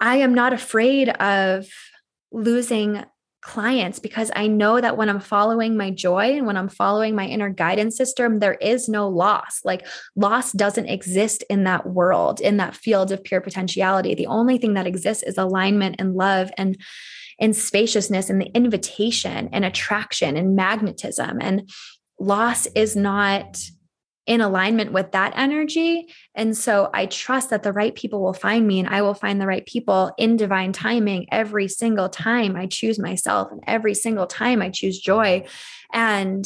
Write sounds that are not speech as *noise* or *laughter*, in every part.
I am not afraid of losing clients because I know that when I'm following my joy and when I'm following my inner guidance system, there is no loss. Like loss doesn't exist in that world, in that field of pure potentiality. The only thing that exists is alignment and love and and spaciousness and the invitation and attraction and magnetism and loss is not in alignment with that energy. And so I trust that the right people will find me and I will find the right people in divine timing every single time I choose myself and every single time I choose joy. And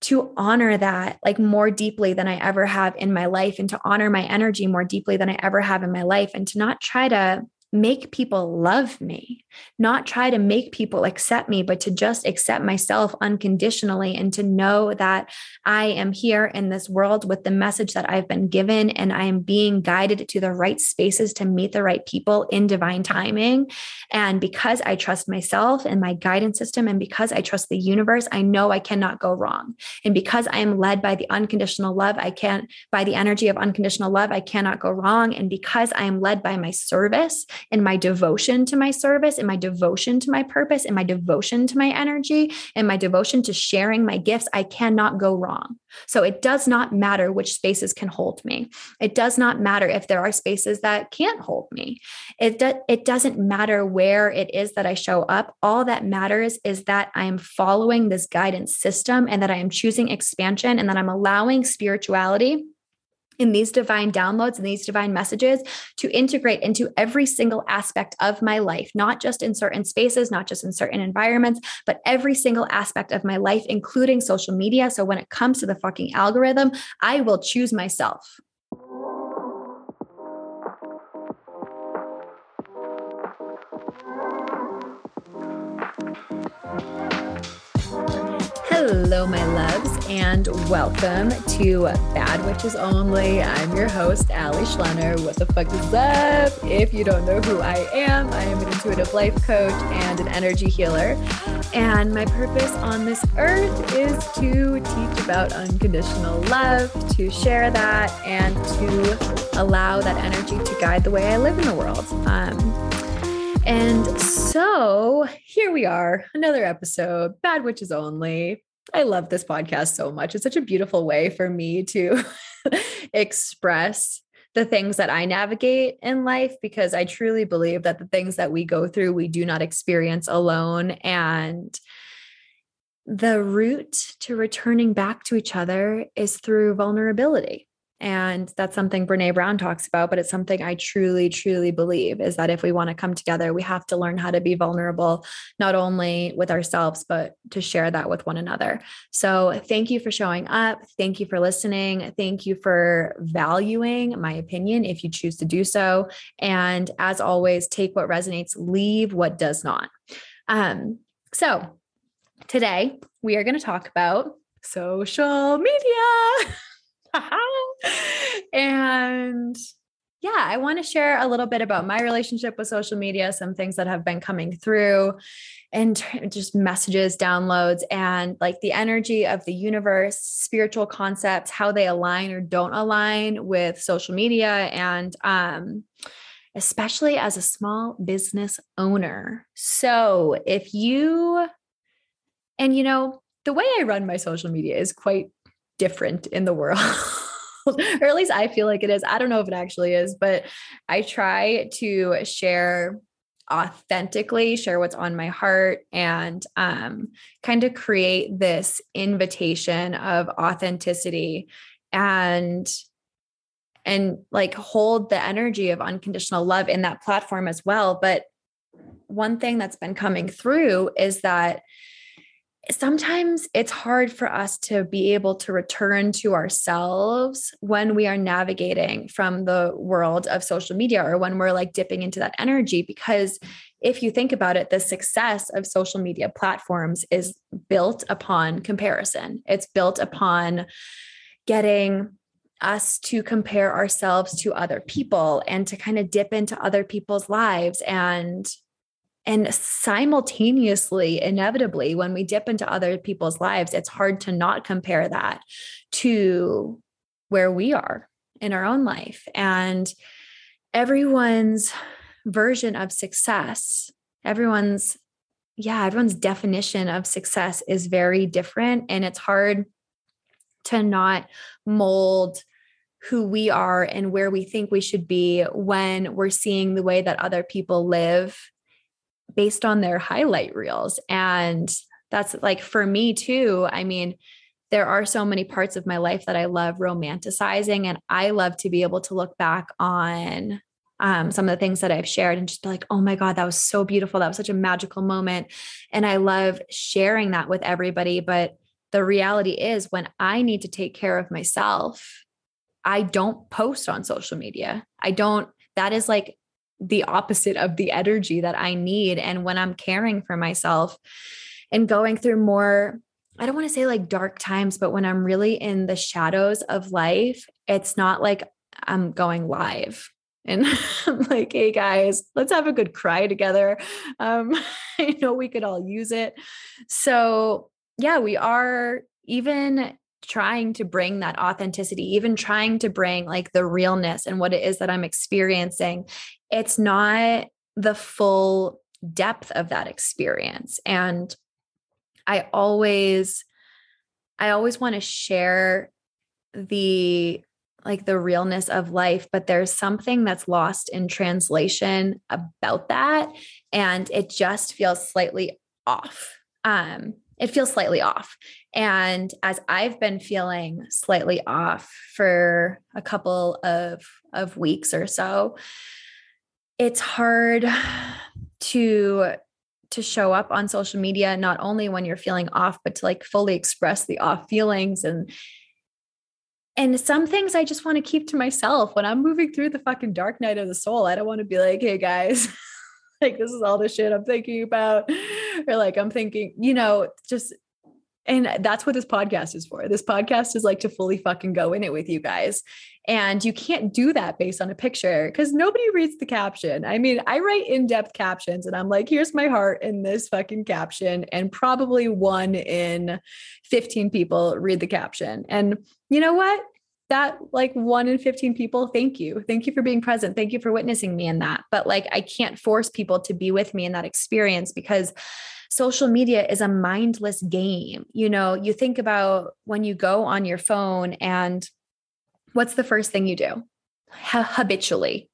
to honor that like more deeply than I ever have in my life and to honor my energy more deeply than I ever have in my life and to not try to make people love me, not try to make people accept me, but to just accept myself unconditionally and to know that I am here in this world with the message that I've been given and I am being guided to the right spaces to meet the right people in divine timing. And because I trust myself and my guidance system, and because I trust the universe, I know I cannot go wrong. And because I am led by the unconditional love, I can't, by the energy of unconditional love, I cannot go wrong. And because I am led by my service, in my devotion to my service, in my devotion to my purpose, in my devotion to my energy, in my devotion to sharing my gifts, I cannot go wrong. So it does not matter which spaces can hold me. It does not matter if there are spaces that can't hold me. It, do, it doesn't matter where it is that I show up. All that matters is that I am following this guidance system and that I am choosing expansion and that I'm allowing spirituality in these divine downloads and these divine messages to integrate into every single aspect of my life, not just in certain spaces, not just in certain environments, but every single aspect of my life, including social media. So when it comes to the fucking algorithm, I will choose myself. Hello, my loves, and welcome to Bad Witches Only. I'm your host, Allie Schlenner. What the fuck is up? If you don't know who I am, I am an intuitive life coach and an energy healer. And my purpose on this earth is to teach about unconditional love, to share that, and to allow that energy to guide the way I live in the world. Um, and so here we are, another episode, Bad Witches Only. I love this podcast so much. It's such a beautiful way for me to *laughs* express the things that I navigate in life because I truly believe that the things that we go through, we do not experience alone. And the route to returning back to each other is through vulnerability. And that's something Brene Brown talks about, but it's something I truly, truly believe is that if we want to come together, we have to learn how to be vulnerable, not only with ourselves, but to share that with one another. So thank you for showing up. Thank you for listening. Thank you for valuing my opinion if you choose to do so. And as always, take what resonates, leave what does not. Um, so today we are going to talk about social media. *laughs* *laughs* and yeah, I want to share a little bit about my relationship with social media, some things that have been coming through, and just messages, downloads, and like the energy of the universe, spiritual concepts, how they align or don't align with social media, and um, especially as a small business owner. So if you, and you know, the way I run my social media is quite different in the world. *laughs* or at least I feel like it is. I don't know if it actually is, but I try to share authentically, share what's on my heart, and um, kind of create this invitation of authenticity and and like hold the energy of unconditional love in that platform as well. But one thing that's been coming through is that sometimes it's hard for us to be able to return to ourselves when we are navigating from the world of social media or when we're like dipping into that energy because if you think about it the success of social media platforms is built upon comparison. It's built upon getting us to compare ourselves to other people and to kind of dip into other people's lives and and simultaneously, inevitably, when we dip into other people's lives, it's hard to not compare that to where we are in our own life. And everyone's version of success, everyone's, yeah, everyone's definition of success is very different. And it's hard to not mold who we are and where we think we should be when we're seeing the way that other people live based on their highlight reels. And that's like for me too. I mean, there are so many parts of my life that I love romanticizing, and I love to be able to look back on um, some of the things that I've shared and just be like, oh my God, that was so beautiful. That was such a magical moment. And I love sharing that with everybody. But the reality is, when I need to take care of myself, I don't post on social media. I don't, that is like the opposite of the energy that I need. And when I'm caring for myself and going through more, I don't want to say like dark times, but when I'm really in the shadows of life, it's not like I'm going live and *laughs* I'm like, hey guys, let's have a good cry together. Um, *laughs* I know we could all use it. So, yeah, we are even trying to bring that authenticity, even trying to bring like the realness and what it is that I'm experiencing. It's not the full depth of that experience. And I always, I always want to share the like the realness of life, but there's something that's lost in translation about that. And it just feels slightly off. Um, it feels slightly off. And as I've been feeling slightly off for a couple of, of weeks or so, it's hard to to show up on social media not only when you're feeling off but to like fully express the off feelings and and some things I just want to keep to myself when I'm moving through the fucking dark night of the soul. I don't want to be like, hey guys, *laughs* *laughs* like this is all the shit I'm thinking about. Or like I'm thinking, you know, just and that's what this podcast is for. This podcast is like to fully fucking go in it with you guys. And you can't do that based on a picture because nobody reads the caption. I mean, I write in depth captions and I'm like, here's my heart in this fucking caption. And probably one in 15 people read the caption. And you know what? That like one in 15 people, thank you. Thank you for being present. Thank you for witnessing me in that. But like, I can't force people to be with me in that experience because social media is a mindless game. You know, you think about when you go on your phone and what's the first thing you do? habitually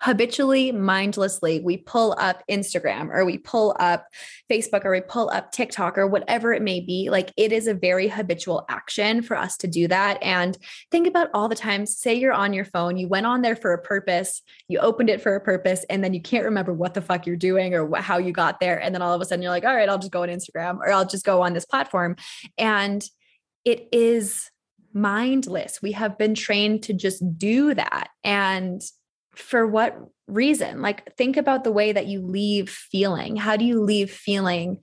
habitually, mindlessly, we pull up Instagram or we pull up Facebook or we pull up TikTok or whatever it may be. Like it is a very habitual action for us to do that. And think about all the times, say you're on your phone, you went on there for a purpose, you opened it for a purpose, and then you can't remember what the fuck you're doing or how you got there. And then all of a sudden you're like, all right, I'll just go on Instagram or I'll just go on this platform. And it is mindless. We have been trained to just do that. And for what reason? Like, think about the way that you leave feeling. How do you leave feeling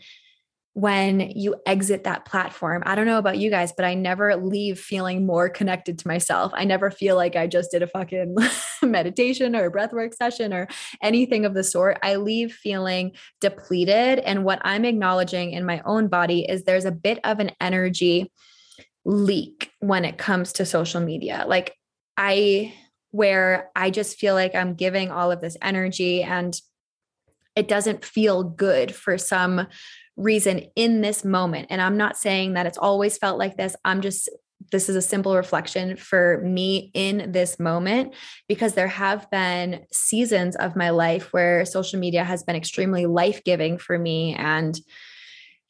when you exit that platform? I don't know about you guys, but I never leave feeling more connected to myself. I never feel like I just did a fucking *laughs* meditation or a breathwork session or anything of the sort. I leave feeling depleted. And what I'm acknowledging in my own body is there's a bit of an energy leak when it comes to social media. Like, I where I just feel like I'm giving all of this energy and it doesn't feel good for some reason in this moment. And I'm not saying that it's always felt like this. I'm just, this is a simple reflection for me in this moment because there have been seasons of my life where social media has been extremely life giving for me. And,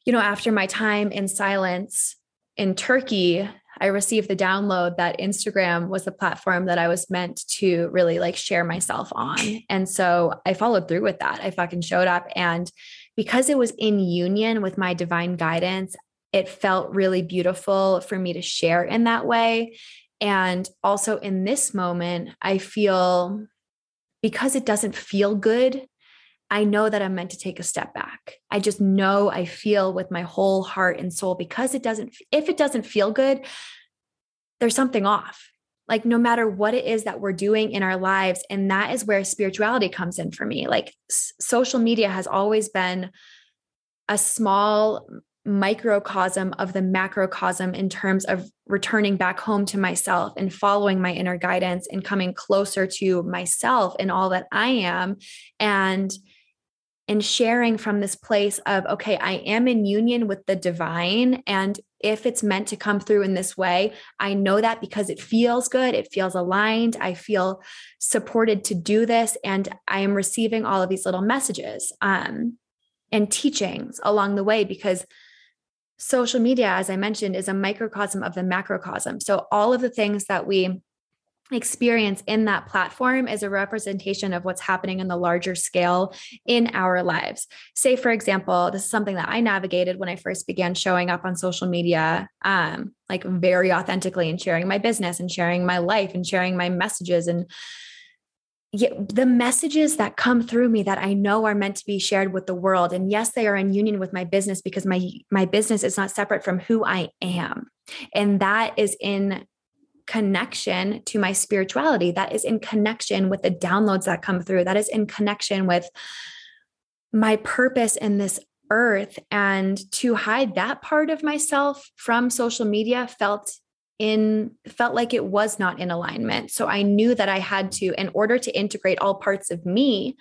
you know, after my time in silence in Turkey, I received the download that Instagram was the platform that I was meant to really like share myself on. And so I followed through with that. I fucking showed up. And because it was in union with my divine guidance, it felt really beautiful for me to share in that way. And also in this moment, I feel because it doesn't feel good I know that I'm meant to take a step back. I just know I feel with my whole heart and soul because it doesn't, if it doesn't feel good, there's something off. Like, no matter what it is that we're doing in our lives. And that is where spirituality comes in for me. Like, s- social media has always been a small microcosm of the macrocosm in terms of returning back home to myself and following my inner guidance and coming closer to myself and all that I am and and sharing from this place of okay I am in union with the divine and if it's meant to come through in this way I know that because it feels good it feels aligned I feel supported to do this and I am receiving all of these little messages um and teachings along the way because social media, as I mentioned, is a microcosm of the macrocosm. So all of the things that we experience in that platform is a representation of what's happening in the larger scale in our lives. Say, for example, this is something that I navigated when I first began showing up on social media, um, like very authentically and sharing my business and sharing my life and sharing my messages and the messages that come through me that I know are meant to be shared with the world. And yes, they are in union with my business because my my business is not separate from who I am. And that is in connection to my spirituality. That is in connection with the downloads that come through. That is in connection with my purpose in this earth. And to hide that part of myself from social media felt in felt like it was not in alignment so i knew that i had to in order to integrate all parts of me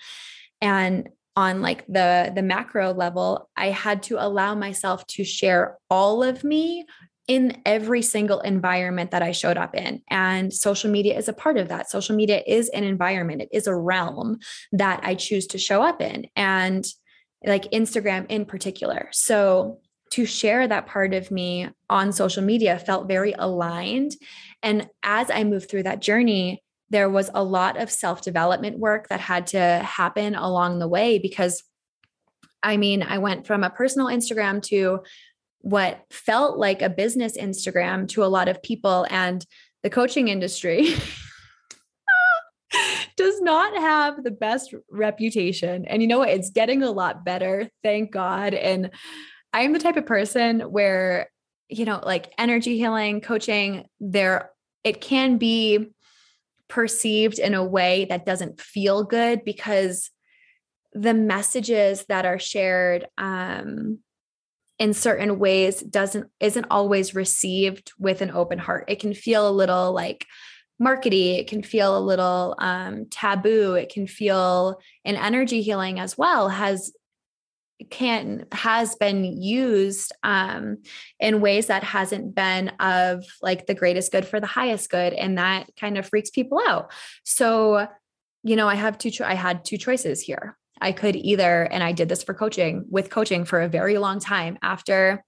and on like the the macro level i had to allow myself to share all of me in every single environment that I showed up in. And social media is a part of that. Social media is an environment, it is a realm that I choose to show up in. And like Instagram in particular. So to share that part of me on social media felt very aligned. And as I moved through that journey, there was a lot of self development work that had to happen along the way because I mean, I went from a personal Instagram to what felt like a business Instagram to a lot of people. And the coaching industry *laughs* does not have the best reputation. And you know what? It's getting a lot better, thank God. And I'm the type of person where, you know, like energy healing, coaching, there, it can be perceived in a way that doesn't feel good because the messages that are shared um, in certain ways doesn't isn't always received with an open heart. It can feel a little like markety. It can feel a little um, taboo. It can feel in energy healing as well has can has been used um, in ways that hasn't been of like the greatest good for the highest good and that kind of freaks people out. So you know i have two cho- i had two choices here i could either and i did this for coaching with coaching for a very long time after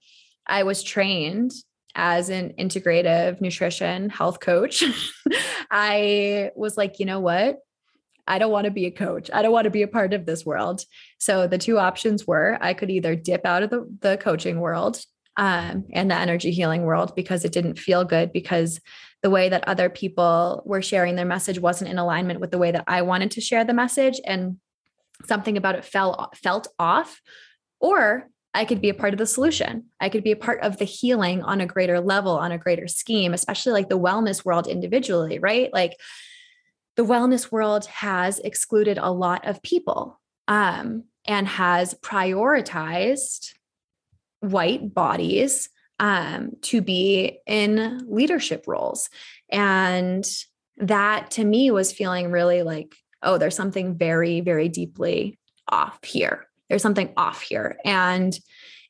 i was trained as an integrative nutrition health coach *laughs* i was like you know what I don't want to be a coach. I don't want to be a part of this world. So the two options were I could either dip out of the, the coaching world um, and the energy healing world because it didn't feel good because the way that other people were sharing their message wasn't in alignment with the way that I wanted to share the message and something about it fell felt off or I could be a part of the solution. I could be a part of the healing on a greater level, on a greater scheme, especially like the wellness world individually, right? Like the wellness world has excluded a lot of people um, and has prioritized white bodies um, to be in leadership roles. And that to me was feeling really like, oh, there's something very, very deeply off here. There's something off here. And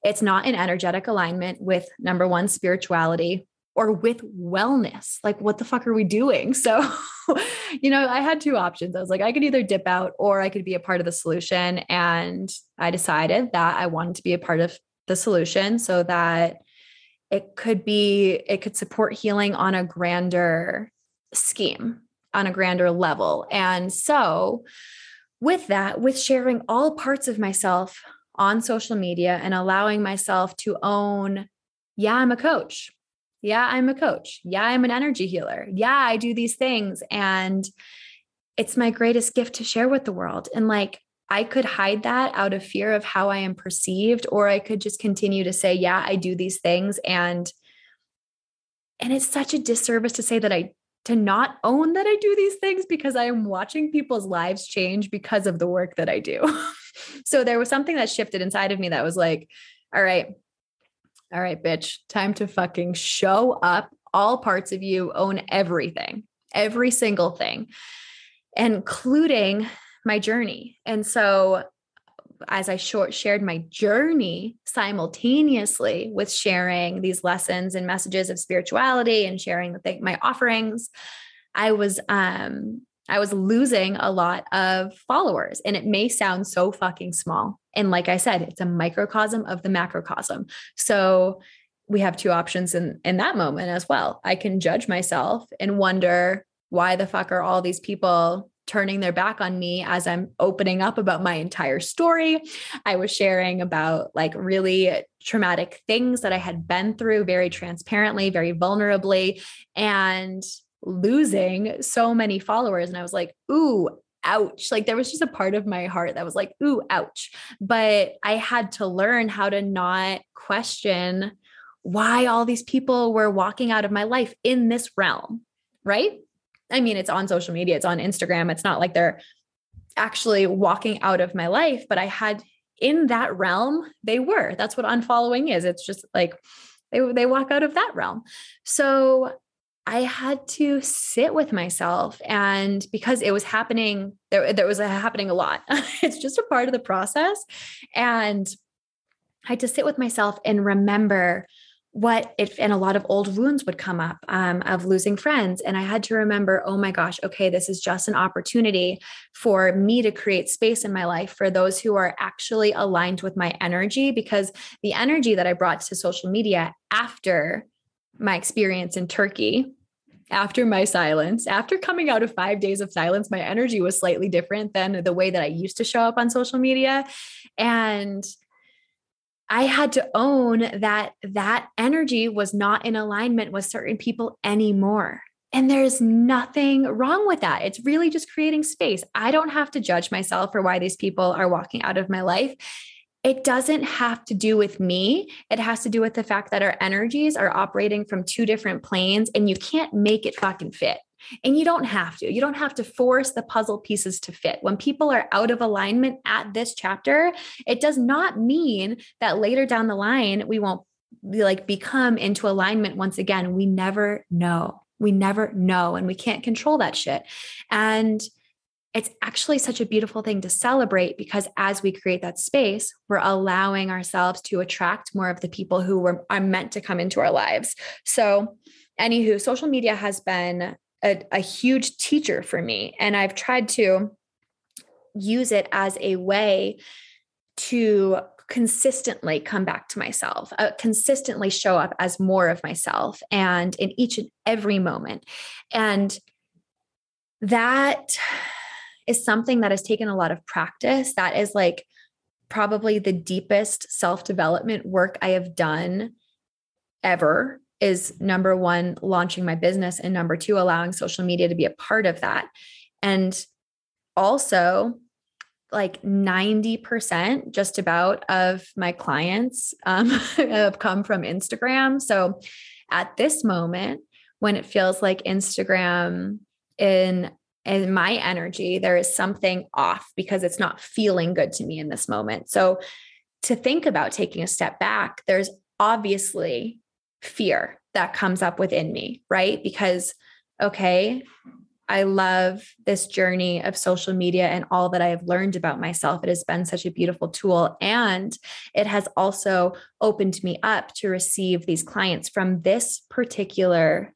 it's not in energetic alignment with number one, spirituality, or with wellness. Like, what the fuck are we doing? *laughs* So, you know, I had two options. I was like, I could either dip out or I could be a part of the solution. And I decided that I wanted to be a part of the solution so that it could be, it could support healing on a grander scheme, on a grander level. And so, with that, with sharing all parts of myself on social media and allowing myself to own, yeah, I'm a coach yeah, I'm a coach. Yeah, I'm an energy healer. Yeah, I do these things. And it's my greatest gift to share with the world. And like, I could hide that out of fear of how I am perceived, or I could just continue to say, yeah, I do these things. And and it's such a disservice to say that I to not own that I do these things because I am watching people's lives change because of the work that I do. *laughs* so there was something that shifted inside of me that was like, all right, All right, bitch, time to fucking show up. All parts of you own everything, every single thing, including my journey. And so, as I short shared my journey simultaneously with sharing these lessons and messages of spirituality and sharing the, my offerings, I was um I was losing a lot of followers. And it may sound so fucking small. And like I said, it's a microcosm of the macrocosm. So we have two options in, in that moment as well. I can judge myself and wonder why the fuck are all these people turning their back on me as I'm opening up about my entire story. I was sharing about like really traumatic things that I had been through very transparently, very vulnerably. And losing so many followers. And I was like, ooh, ouch. Like there was just a part of my heart that was like, ooh, ouch. But I had to learn how to not question why all these people were walking out of my life in this realm, right? I mean, it's on social media, it's on Instagram. It's not like they're actually walking out of my life, but I had in that realm, they were. That's what unfollowing is. It's just like they, they walk out of that realm. So I had to sit with myself. And because it was happening, there, there was a, happening a lot. *laughs* it's just a part of the process. And I had to sit with myself and remember what if and a lot of old wounds would come up um, of losing friends and i had to remember oh my gosh okay this is just an opportunity for me to create space in my life for those who are actually aligned with my energy because the energy that i brought to social media after my experience in turkey after my silence, after coming out of five days of silence, my energy was slightly different than the way that I used to show up on social media. And I had to own that that energy was not in alignment with certain people anymore. And there's nothing wrong with that. It's really just creating space. I don't have to judge myself for why these people are walking out of my life it doesn't have to do with me. It has to do with the fact that our energies are operating from two different planes and you can't make it fucking fit. And you don't have to. You don't have to force the puzzle pieces to fit. When people are out of alignment at this chapter, it does not mean that later down the line we won't be like become into alignment once again. We never know. We never know and we can't control that shit. And it's actually such a beautiful thing to celebrate because as we create that space, we're allowing ourselves to attract more of the people who were, are meant to come into our lives. So, anywho, social media has been a, a huge teacher for me. And I've tried to use it as a way to consistently come back to myself, uh, consistently show up as more of myself and in each and every moment. And that is something that has taken a lot of practice. That is like probably the deepest self development work I have done ever is number one, launching my business, and number two, allowing social media to be a part of that. And also, like 90% just about of my clients um, *laughs* have come from Instagram. So at this moment, when it feels like Instagram in in my energy, there is something off because it's not feeling good to me in this moment. So, to think about taking a step back, there's obviously fear that comes up within me, right? Because, okay, I love this journey of social media and all that I have learned about myself. It has been such a beautiful tool. And it has also opened me up to receive these clients from this particular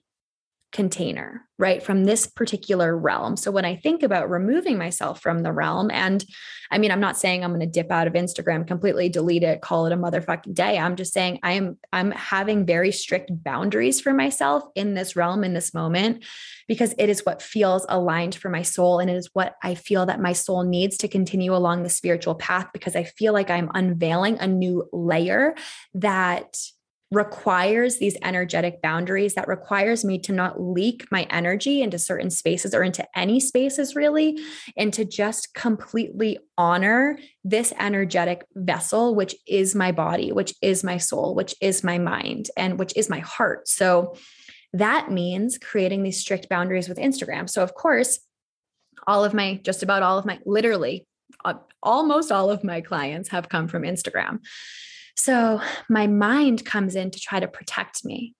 container, right? From this particular realm. So when I think about removing myself from the realm, and I mean, I'm not saying I'm going to dip out of Instagram, completely delete it, call it a motherfucking day. I'm just saying I am I'm having very strict boundaries for myself in this realm in this moment because it is what feels aligned for my soul and it is what I feel that my soul needs to continue along the spiritual path because I feel like I'm unveiling a new layer that requires these energetic boundaries that requires me to not leak my energy into certain spaces or into any spaces really and to just completely honor this energetic vessel which is my body which is my soul which is my mind and which is my heart. So that means creating these strict boundaries with Instagram. So of course all of my just about all of my literally uh, almost all of my clients have come from Instagram So my mind comes in to try to protect me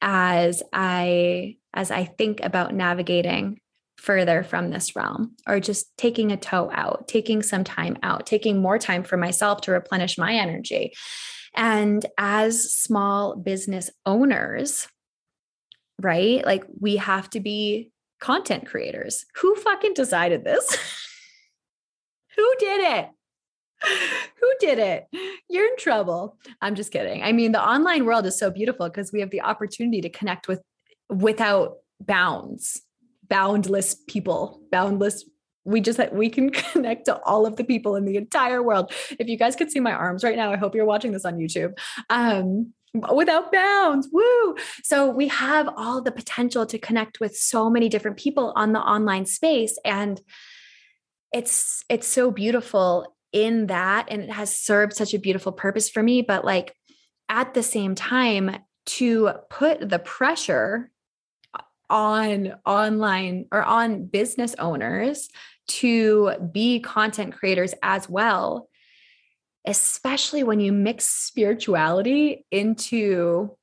as I as I think about navigating further from this realm or just taking a toe out, taking some time out, taking more time for myself to replenish my energy. And as small business owners, right? Like we have to be content creators. Who fucking decided this? *laughs* Who did it? Who did it? You're in trouble. I'm just kidding. I mean, the online world is so beautiful because we have the opportunity to connect with without bounds, boundless people, boundless we just we can *laughs* connect to all of the people in the entire world. If you guys could see my arms right now, I hope you're watching this on YouTube. Um, without bounds. Woo. So we have all the potential to connect with so many different people on the online space and it's it's so beautiful in that and it has served such a beautiful purpose for me but like at the same time to put the pressure on online or on business owners to be content creators as well especially when you mix spirituality into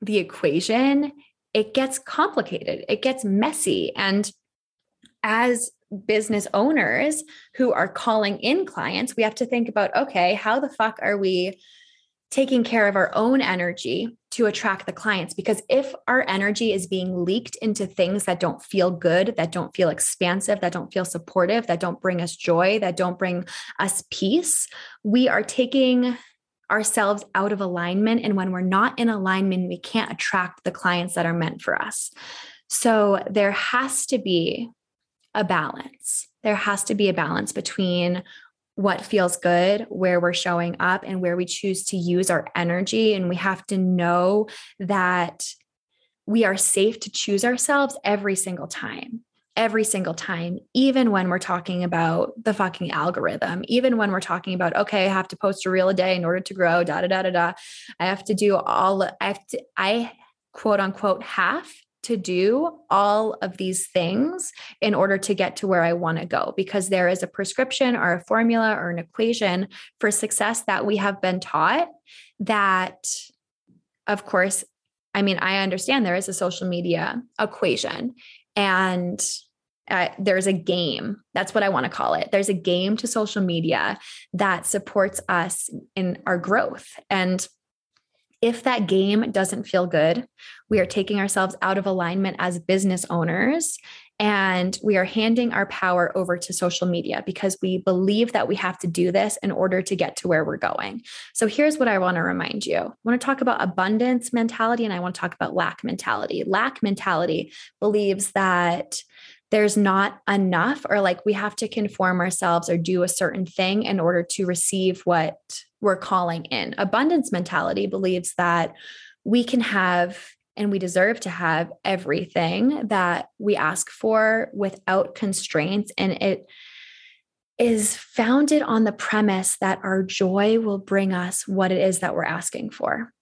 the equation, it gets complicated, it gets messy. And as business owners who are calling in clients, we have to think about okay, how the fuck are we taking care of our own energy to attract the clients. Because if our energy is being leaked into things that don't feel good, that don't feel expansive, that don't feel supportive, that don't bring us joy, that don't bring us peace, we are taking ourselves out of alignment. And when we're not in alignment, we can't attract the clients that are meant for us. So there has to be a balance. There has to be a balance between what feels good, where we're showing up, and where we choose to use our energy. And we have to know that we are safe to choose ourselves every single time. Every single time, even when we're talking about the fucking algorithm, even when we're talking about, okay, I have to post a reel a day in order to grow, da da da da da. I have to do all, I have to, I quote unquote have to do all of these things in order to get to where I want to go because there is a prescription or a formula or an equation for success that we have been taught that of course I mean I understand there is a social media equation and uh, there's a game. That's what i want to call it. There's a game to social media that supports us in our growth. And if that game doesn't feel good, we are taking ourselves out of alignment as business owners and we are handing our power over to social media because we believe that we have to do this in order to get to where we're going. So here's what I want to remind you. I want to talk about abundance mentality and I want to talk about lack mentality. Lack mentality believes that there's not enough or like we have to conform ourselves or do a certain thing in order to receive what we're calling in. Abundance mentality believes that we can have and we deserve to have everything that we ask for without constraints. And it is founded on the premise that our joy will bring us what it is that we're asking for.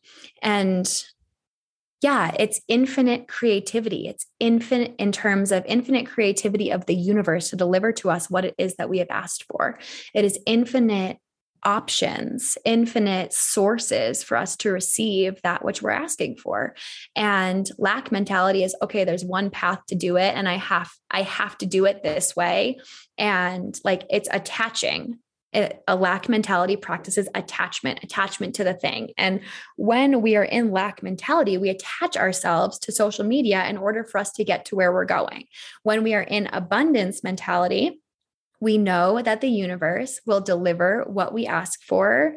And yeah, it's infinite creativity. It's infinite in terms of infinite creativity of the universe to deliver to us what it is that we have asked for. It is infinite options, infinite sources for us to receive that which we're asking for. And lack mentality is okay, there's one path to do it and I have I have to do it this way and like it's attaching a lack mentality practices attachment, attachment to the thing. And when we are in lack mentality, we attach ourselves to social media in order for us to get to where we're going. When we are in abundance mentality, we know that the universe will deliver what we ask for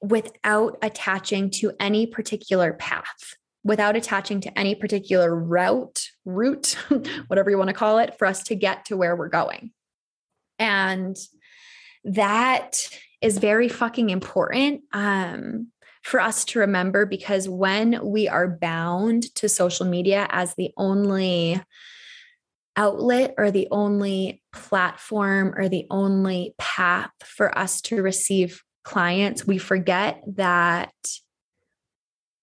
without attaching to any particular path, without attaching to any particular route, route, *laughs* whatever you want to call it, for us to get to where we're going. And that is very fucking important um, for us to remember because when we are bound to social media as the only outlet or the only platform or the only path for us to receive clients, we forget that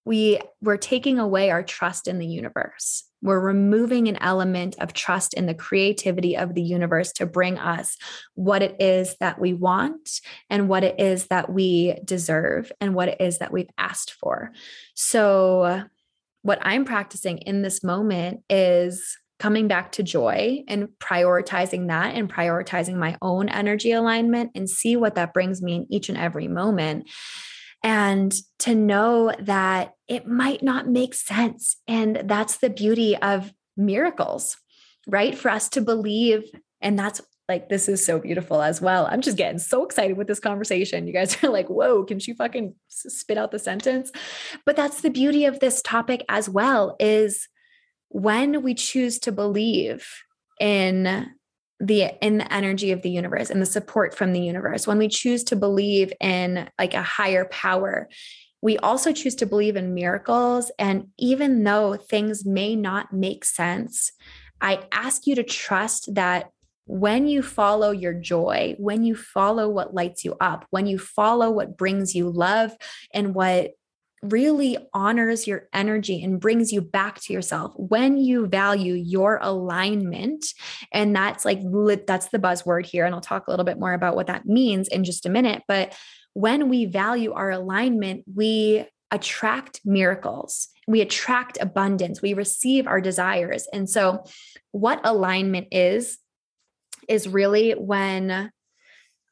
we we're taking away our trust in the universe we're removing an element of trust in the creativity of the universe to bring us what it is that we want and what it is that we deserve and what it is that we've asked for. So, what I'm practicing in this moment is coming back to joy and prioritizing that and prioritizing my own energy alignment and see what that brings me in each and every moment and to know that it might not make sense. And that's the beauty of miracles, right? For us to believe. And that's like, this is so beautiful as well. I'm just getting so excited with this conversation. You guys are *laughs* like, whoa, can she fucking spit out the sentence? But that's the beauty of this topic as well is when we choose to believe in the in the energy of the universe and the support from the universe when we choose to believe in like a higher power we also choose to believe in miracles. And even though things may not make sense i ask you to trust that when you follow your joy when you follow what lights you up when you follow what brings you love and what really honors your energy and brings you back to yourself when you value your alignment. And that's like that's the buzzword here and I'll talk a little bit more about what that means in just a minute. But when we value our alignment we attract miracles. We attract abundance. We receive our desires. And so what alignment is is really when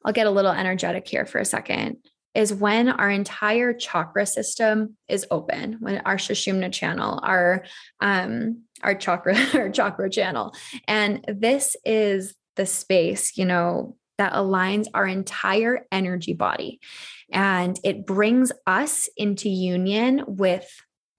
I'll get a little energetic here for a second is when our entire chakra system is open, when our Sushumna channel, our um, our chakra, *laughs* our chakra channel. And this is the space, you know, that aligns our entire energy body. And it brings us into union with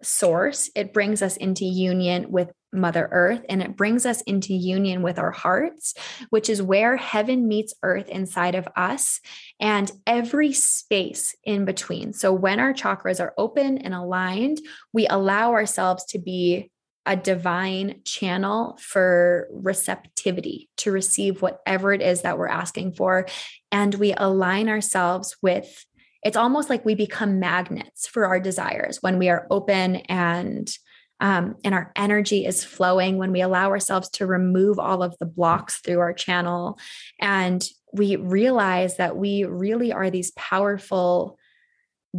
source. It brings us into union with Mother Earth and it brings us into union with our hearts, which is where heaven meets earth inside of us and every space in between. So when our chakras are open and aligned, we allow ourselves to be a divine channel for receptivity to receive whatever it is that we're asking for. And we align ourselves with it's almost like we become magnets for our desires when we are open and um, and our energy is flowing when we allow ourselves to remove all of the blocks through our channel. And we realize that we really are these powerful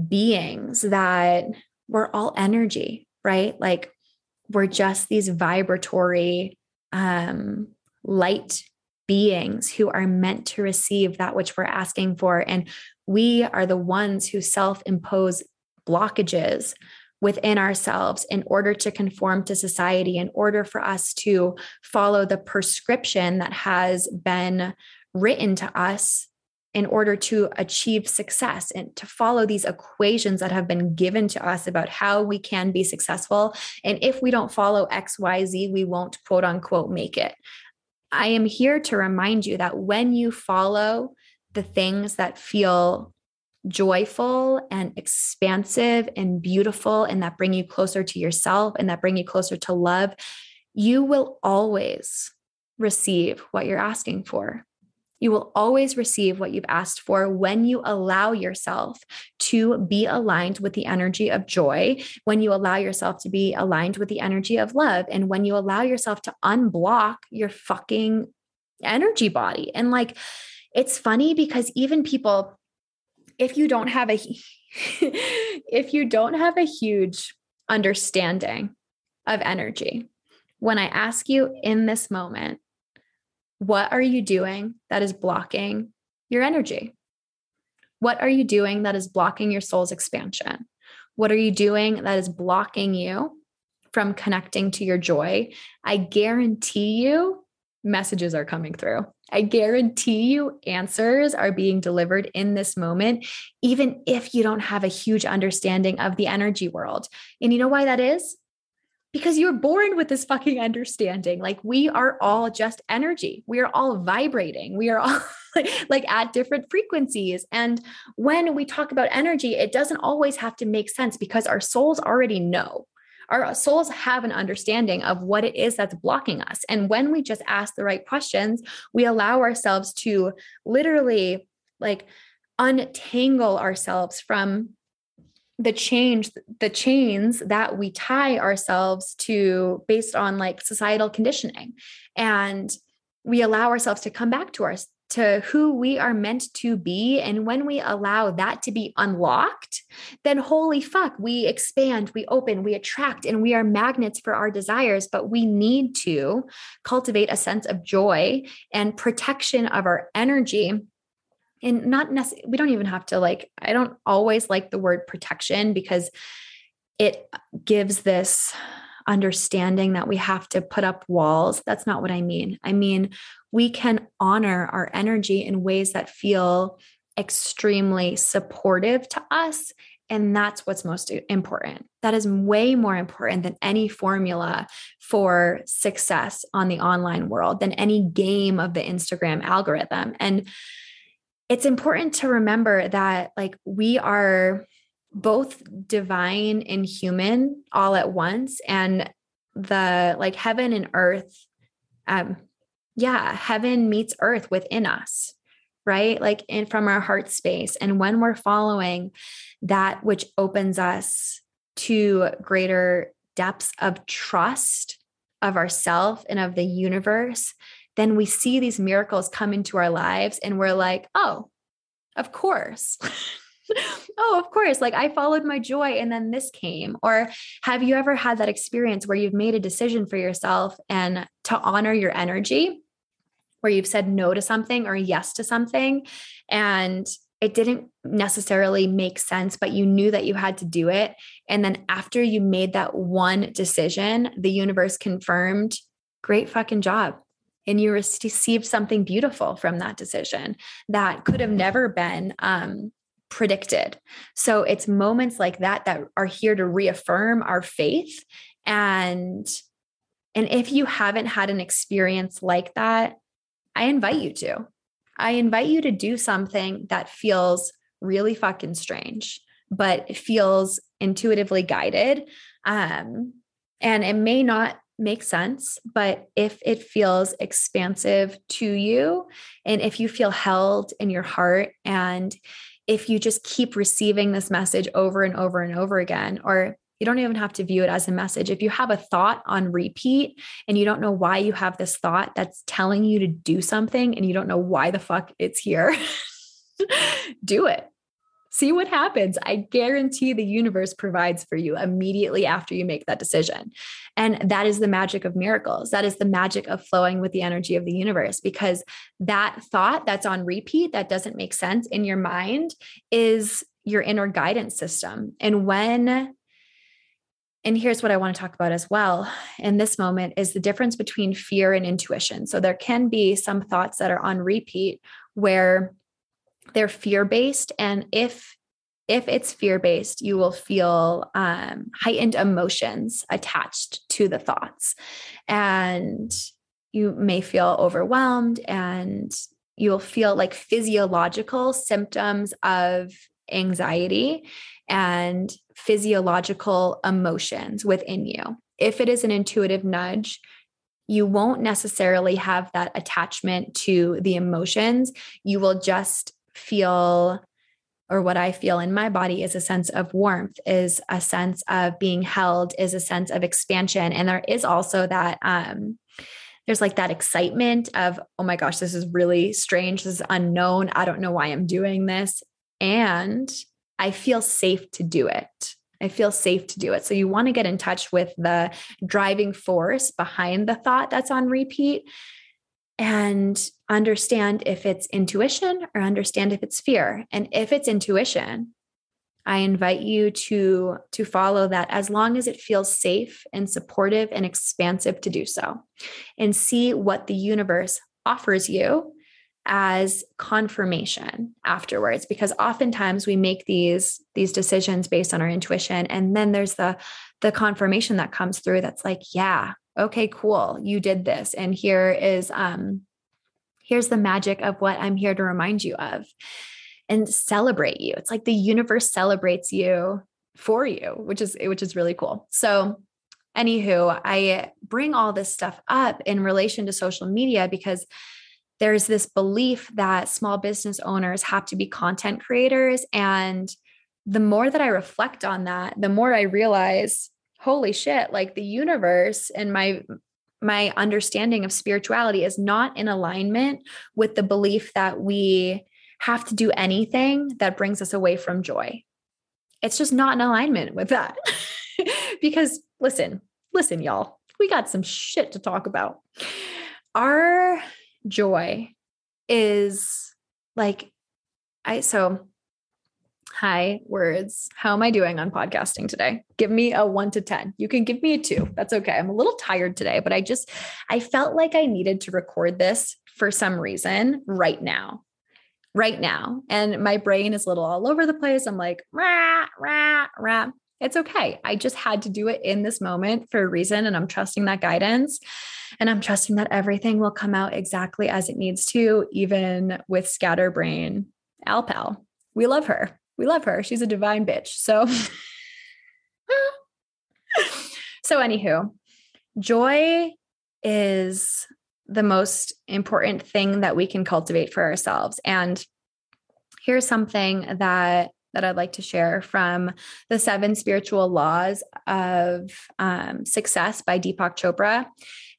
beings that we're all energy right? Like we're just these vibratory um, light beings who are meant to receive that which we're asking for. And we are the ones who self impose blockages within ourselves in order to conform to society, in order for us to follow the prescription that has been written to us in order to achieve success and to follow these equations that have been given to us about how we can be successful. And if we don't follow XYZ, we won't quote unquote make it. I am here to remind you that when you follow the things that feel joyful and expansive and beautiful and that bring you closer to yourself and that bring you closer to love, you will always receive what you're asking for. You will always receive what you've asked for when you allow yourself to be aligned with the energy of joy, when you allow yourself to be aligned with the energy of love, and when you allow yourself to unblock your fucking energy body. And like, it's funny because even people, if you don't have a *laughs* if you don't have a huge understanding of energy when i ask you in this moment what are you doing that is blocking your energy? What are you doing that is blocking your soul's expansion? What are you doing that is blocking you from connecting to your joy? I guarantee you messages are coming through. I guarantee you answers are being delivered in this moment, even if you don't have a huge understanding of the energy world. And you know why that is? Because you're born with this fucking understanding. Like we are all just energy. We are all vibrating. We are all *laughs* like at different frequencies. And when we talk about energy, it doesn't always have to make sense because our souls already know our souls have an understanding of what it is that's blocking us. And when we just ask the right questions, we allow ourselves to literally like untangle ourselves from the change the chains that we tie ourselves to based on like societal conditioning and we allow ourselves to come back to our to who we are meant to be and when we allow that to be unlocked then holy fuck we expand we open we attract and we are magnets for our desires. But we need to cultivate a sense of joy and protection of our energy. And not necessarily we don't even have to like i don't always like the word protection because it gives this understanding that we have to put up walls that's not what i mean i mean we can honor our energy in ways that feel extremely supportive to us and that's what's most important. That is way more important than any formula for success on the online world, than any game of the Instagram algorithm. And it's important to remember that like we are both divine and human all at once. And the like heaven and earth um yeah heaven meets earth within us right? Like in from our heart space. And when we're following that which opens us to greater depths of trust of ourself and of the universe then we see these miracles come into our lives and we're like, oh, of course. *laughs* oh, of course. Like I followed my joy and then this came. Or have you ever had that experience where you've made a decision for yourself and to honor your energy, where you've said no to something or yes to something and it didn't necessarily make sense, but you knew that you had to do it. And then after you made that one decision, the universe confirmed, great fucking job and you received something beautiful from that decision that could have never been um, predicted. So it's moments like that that are here to reaffirm our faith and and if you haven't had an experience like that, I invite you to. I invite you to do something that feels really fucking strange, but feels intuitively guided. Um, and it may not make sense. But if it feels expansive to you, and if you feel held in your heart, and if you just keep receiving this message over and over and over again, or you don't even have to view it as a message. If you have a thought on repeat and you don't know why you have this thought that's telling you to do something and you don't know why the fuck it's here, *laughs* do it see what happens. I guarantee the universe provides for you immediately after you make that decision. And that is the magic of miracles. That is the magic of flowing with the energy of the universe because that thought that's on repeat that doesn't make sense in your mind is your inner guidance system. And when and here's what I want to talk about as well in this moment is the difference between fear and intuition. So there can be some thoughts that are on repeat where they're fear based and if if it's fear based you will feel um, heightened emotions attached to the thoughts and you may feel overwhelmed and you'll feel like physiological symptoms of anxiety and physiological emotions within you if it is an intuitive nudge you won't necessarily have that attachment to the emotions. You will just feel or what I feel in my body is a sense of warmth, is a sense of being held, is a sense of expansion. And there is also that um there's like that excitement of, oh my gosh, this is really strange. This is unknown. I don't know why I'm doing this. And I feel safe to do it. I feel safe to do it. So you want to get in touch with the driving force behind the thought that's on repeat and understand if it's intuition or understand if it's fear. And if it's intuition, I invite you to to follow that as long as it feels safe and supportive and expansive to do so. And see what the universe offers you as confirmation afterwards because oftentimes we make these these decisions based on our intuition and then there's the the confirmation that comes through that's like yeah okay, cool, you did this. And here is um here's the magic of what I'm here to remind you of and celebrate you. It's like the universe celebrates you for you, which is which is really cool. So anywho, I bring all this stuff up in relation to social media because there's this belief that small business owners have to be content creators and the more that I reflect on that, the more I realize, holy shit, like the universe and my my understanding of spirituality is not in alignment with the belief that we have to do anything that brings us away from joy. It's just not in alignment with that. *laughs* because listen, listen, y'all, we got some shit to talk about. Our joy is like, I, so hi words. How am i doing on podcasting today? Give me a 1 to 10 you can give me a 2 that's okay. I'm a little tired today but i just i felt like i needed to record this for some reason right now. Right now. And my brain is a little all over the place. I'm like rah rah rah. It's okay. I just had to do it in this moment for a reason and i'm trusting that guidance and i'm trusting that everything will come out exactly as it needs to even with scatterbrain alpal we love her we love her. She's a divine bitch. So, *laughs* so anywho, joy is the most important thing that we can cultivate for ourselves. And here's something that that I'd like to share from the seven spiritual laws of um, success by Deepak Chopra.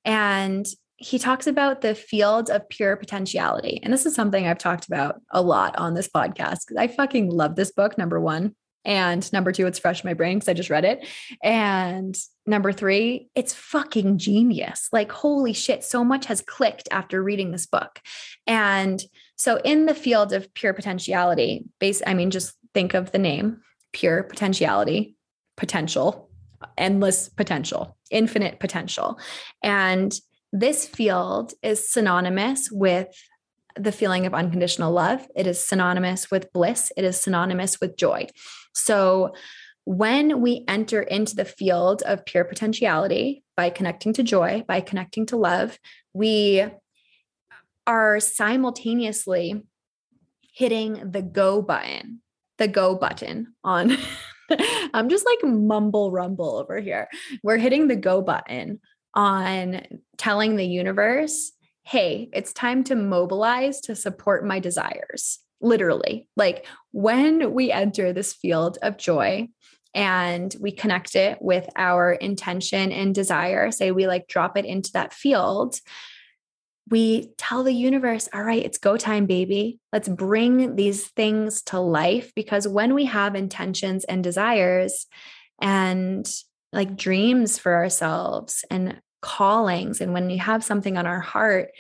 And he talks about the field of pure potentiality. And this is something I've talked about a lot on this podcast because I fucking love this book, number one. And number two, it's fresh in my brain because I just read it. And number three, it's fucking genius. Like, holy shit, so much has clicked after reading this book. And so, in the field of pure potentiality, base, I mean, just think of the name pure potentiality, potential, endless potential, infinite potential. And this field is synonymous with the feeling of unconditional love. It is synonymous with bliss. It is synonymous with joy. So, when we enter into the field of pure potentiality by connecting to joy, by connecting to love, we are simultaneously hitting the go button, the go button on. *laughs* I'm just like mumble rumble over here. We're hitting the go button on telling the universe, hey, it's time to mobilize to support my desires. Literally, like when we enter this field of joy and we connect it with our intention and desire, say we like drop it into that field, we tell the universe, all right, it's go time, baby. Let's bring these things to life because when we have intentions and desires and like dreams for ourselves and callings and when we have something on our heart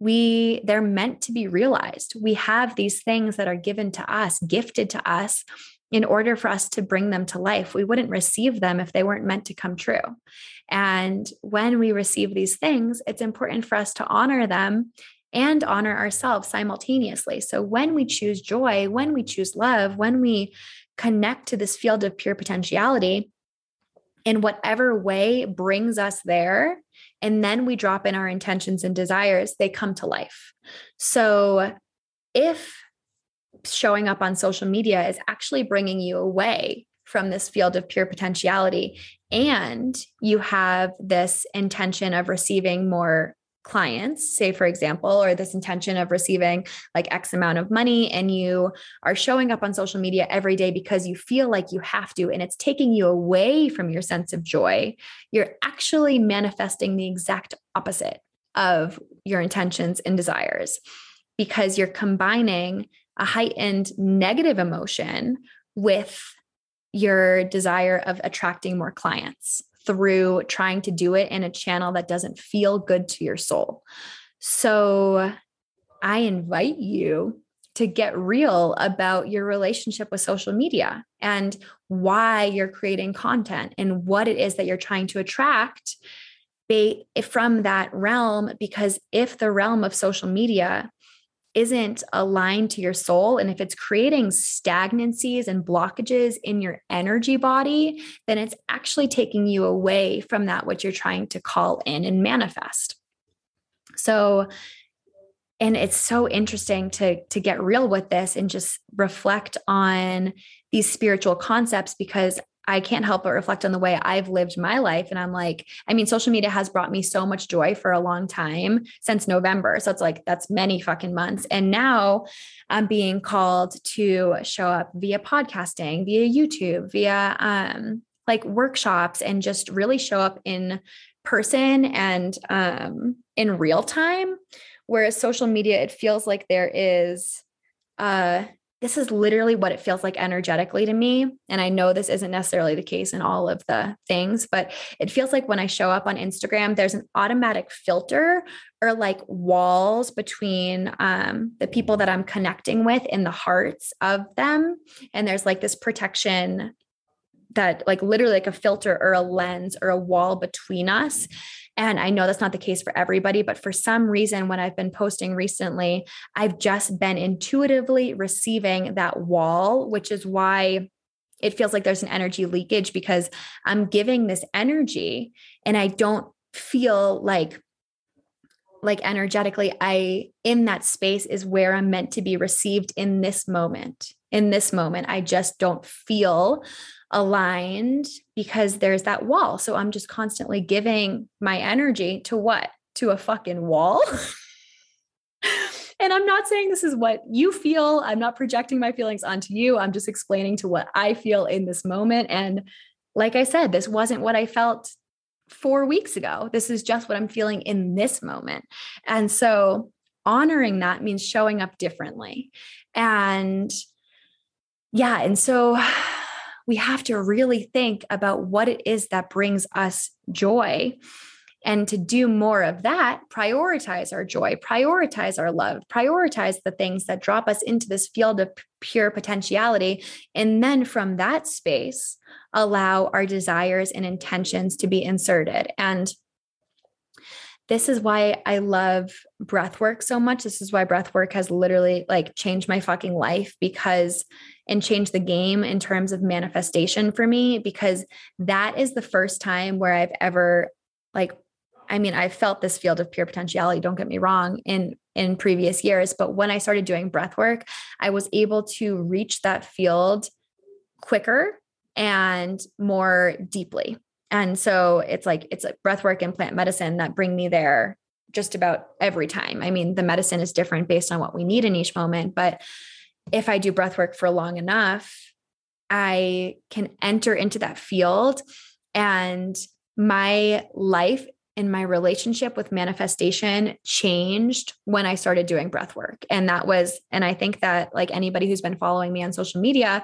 we they're meant to be realized. We have these things that are given to us gifted to us in order for us to bring them to life. We wouldn't receive them if they weren't meant to come true. And when we receive these things it's important for us to honor them and honor ourselves simultaneously. So when we choose joy when we choose love when we connect to this field of pure potentiality in whatever way brings us there and then we drop in our intentions and desires, they come to life. So if showing up on social media is actually bringing you away from this field of pure potentiality and you have this intention of receiving more clients, say, for example, or this intention of receiving like X amount of money, and you are showing up on social media every day because you feel like you have to, and it's taking you away from your sense of joy, you're actually manifesting the exact opposite of your intentions and desires because you're combining a heightened negative emotion with your desire of attracting more clients through trying to do it in a channel that doesn't feel good to your soul. So I invite you to get real about your relationship with social media and why you're creating content and what it is that you're trying to attract from that realm. Because if the realm of social media isn't aligned to your soul, and if it's creating stagnancies and blockages in your energy body, then it's actually taking you away from that what you're trying to call in and manifest. So, and it's so interesting to to get real with this and just reflect on these spiritual concepts because I can't help but reflect on the way I've lived my life. And I'm like, I mean, social media has brought me so much joy for a long time since November. So it's like, that's many fucking months. And now I'm being called to show up via podcasting, via YouTube, via um, like workshops, and just really show up in person and um, in real time. Whereas social media, it feels like there is uh this is literally what it feels like energetically to me. And I know this isn't necessarily the case in all of the things, but it feels like when I show up on Instagram, there's an automatic filter or like walls between um, the people that I'm connecting with in the hearts of them. And there's like this protection that, like, literally like a filter or a lens or a wall between us. And I know that's not the case for everybody, but for some reason, when I've been posting recently, I've just been intuitively receiving that wall, which is why it feels like there's an energy leakage because I'm giving this energy and I don't feel like like energetically i in that space is where i'm meant to be received in this moment. In this moment i just don't feel aligned because there's that wall. So I'm just constantly giving my energy to what? To a fucking wall. *laughs* and I'm not saying this is what you feel. I'm not projecting my feelings onto you. I'm just explaining to what I feel in this moment. And like I said, this wasn't what I felt four weeks ago. This is just what I'm feeling in this moment. And so honoring that means showing up differently. And yeah. And so *sighs* we have to really think about what it is that brings us joy. And to do more of that, prioritize our joy, prioritize our love, prioritize the things that drop us into this field of pure potentiality. And then from that space, allow our desires and intentions to be inserted. And this is why I love breath work so much. This is why breath work has literally like changed my fucking life because and change the game in terms of manifestation for me because that is the first time where I've ever like I mean, I've felt this field of pure potentiality, don't get me wrong, in in previous years, but when I started doing breath work, I was able to reach that field quicker and more deeply. And so it's like it's like breath work and plant medicine that bring me there just about every time. I mean, the medicine is different based on what we need in each moment, but if I do breath work for long enough, I can enter into that field and my life and my relationship with manifestation changed when I started doing breath work. And that was, and I think that like anybody who's been following me on social media,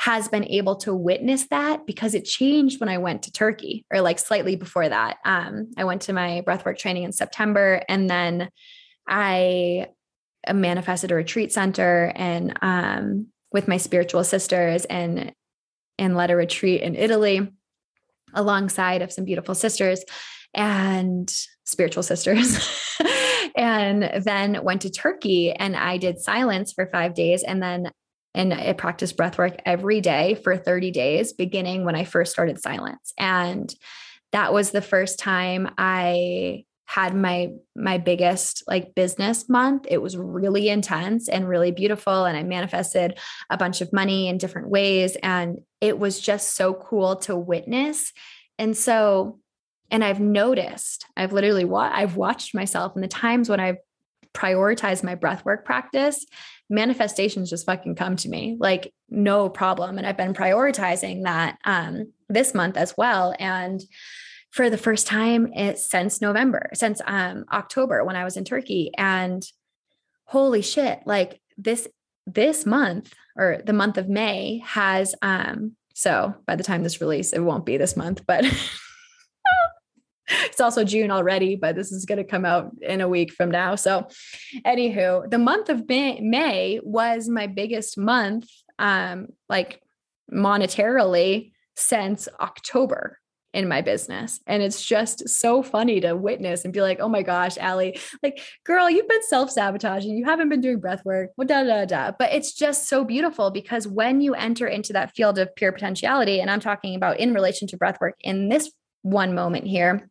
has been able to witness that because it changed when I went to Turkey or like slightly before that. Um, I went to my breathwork training in September and then I uh, manifested a retreat center and um, with my spiritual sisters and and led a retreat in Italy alongside of some beautiful sisters and spiritual sisters. *laughs* and then went to Turkey and I did silence for 5 days and then and I practiced breath work every day for 30 days, beginning when I first started silence. And that was the first time I had my my biggest like business month. It was really intense and really beautiful and i manifested a bunch of money in different ways and it was just so cool to witness. And so and i've noticed i've literally wa- i've watched myself in the times when i've prioritized my breath work practice manifestations just fucking come to me like no problem and i've been prioritizing that um this month as well and for the first time since november since um october when i was in turkey and holy shit like this this month or the month of may has um so by the time this release it won't be this month but *laughs* it's also June already, but this is going to come out in a week from now. So, anywho, the month of May, May was my biggest month, um, like monetarily since October in my business. And it's just so funny to witness and be like, oh my gosh, Allie, like, girl, you've been self sabotaging. You haven't been doing breath work, da, da, da. But it's just so beautiful because when you enter into that field of pure potentiality, and I'm talking about in relation to breath work in this one moment here,